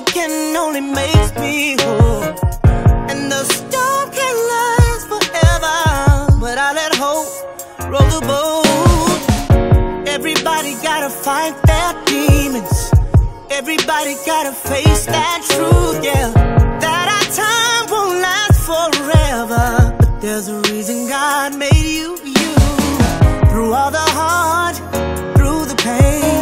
trying only makes me whole. And the storm can last forever, but I let hope roll the boat. Everybody gotta fight their demons. Everybody gotta face that truth, yeah. That our time won't last forever. But there's a reason God made you, you. Through all the hard, through the pain,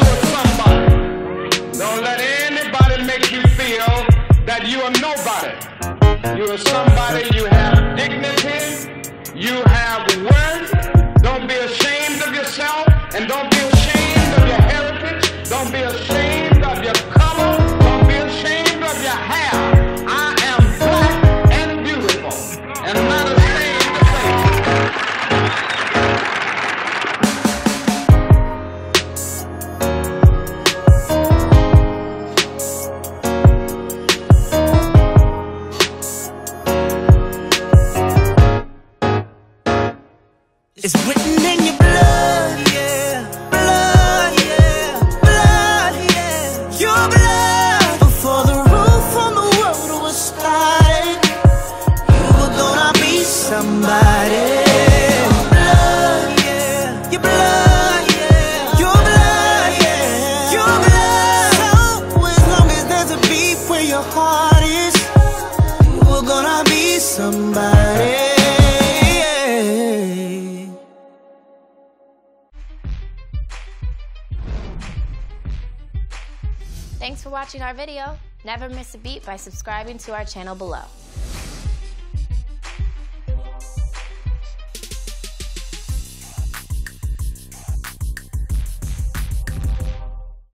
You are somebody, you have dignity, you have worth. It's written in your blood, yeah. Blood, yeah. Blood, yeah. Your blood. Before the roof on the world was started, you were gonna be somebody. Blood, yeah. Your blood, yeah. Your blood, yeah. Your blood. As long as there's a beat where your heart is, we're gonna be somebody. Thanks for watching our video. Never miss a beat by subscribing to our channel below.